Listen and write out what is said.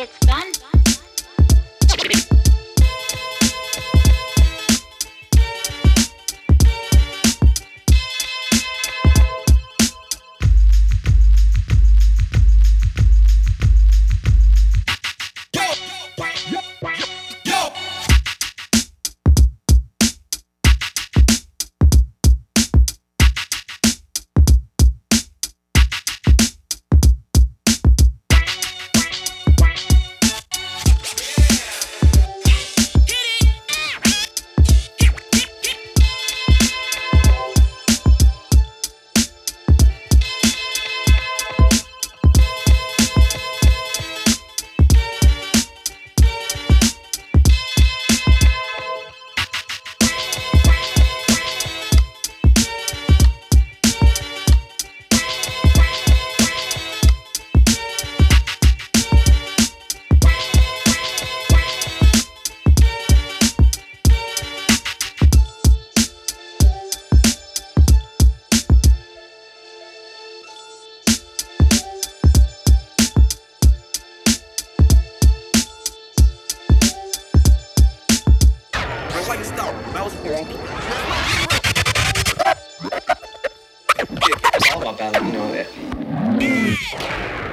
It's fun. It's fun. niggas thought I was wrong. It's all about balance, you know. It.